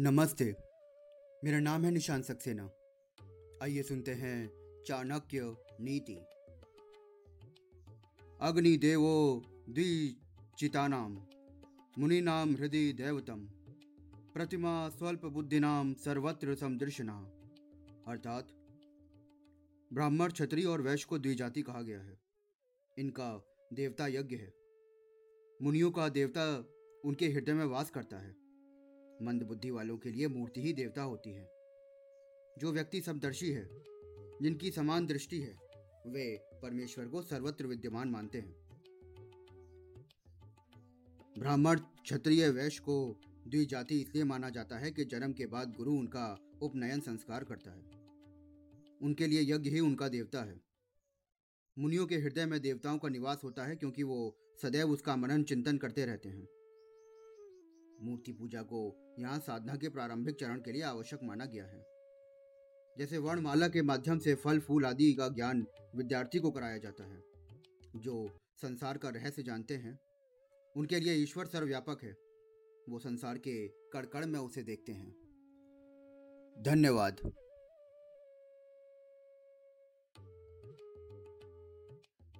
नमस्ते। मेरा नाम है निशान सक्सेना। आइए सुनते हैं चाणक्य नीति। अग्नि देवो द्विचितानाम मुनि नाम हृदय देवतम प्रतिमा स्वल्प बुद्धिनाम सर्वत्र समदृशना अर्थात, ब्राह्मण क्षत्रिय और वैश्य को द्विजाति कहा गया है। इनका देवता यज्ञ है। मुनियों का देवता उनके हृदय में वास करता है। मंद बुद्धि वालों के लिए मूर्ति ही देवता होती है। जो व्यक्ति समदर्शी है, जिनकी समान दृष्टि है, वे परमेश्वर को सर्वत्र विद्यमान मानते हैं। ब्राह्मण क्षत्रिय वैश्य को द्विजाति इसलिए माना जाता है कि जन्म के बाद गुरु उनका उपनयन संस्कार करता है। उनके लिए यज्ञ ही उनका देवता है। मुनियों के हृदय में देवताओं का निवास होता है क्योंकि वो सदैव उसका मनन चिंतन करते रहते हैं। मूर्ति पूजा को यहाँ साधना के प्रारंभिक चरण के लिए आवश्यक माना गया है। जैसे वर्णमाला के माध्यम से फल, फूल आदि का ज्ञान विद्यार्थी को कराया जाता है, जो संसार का रहस्य जानते हैं। उनके लिए ईश्वर सर्वव्यापक है। वो संसार के कड़कड़ में उसे देखते हैं। धन्यवाद।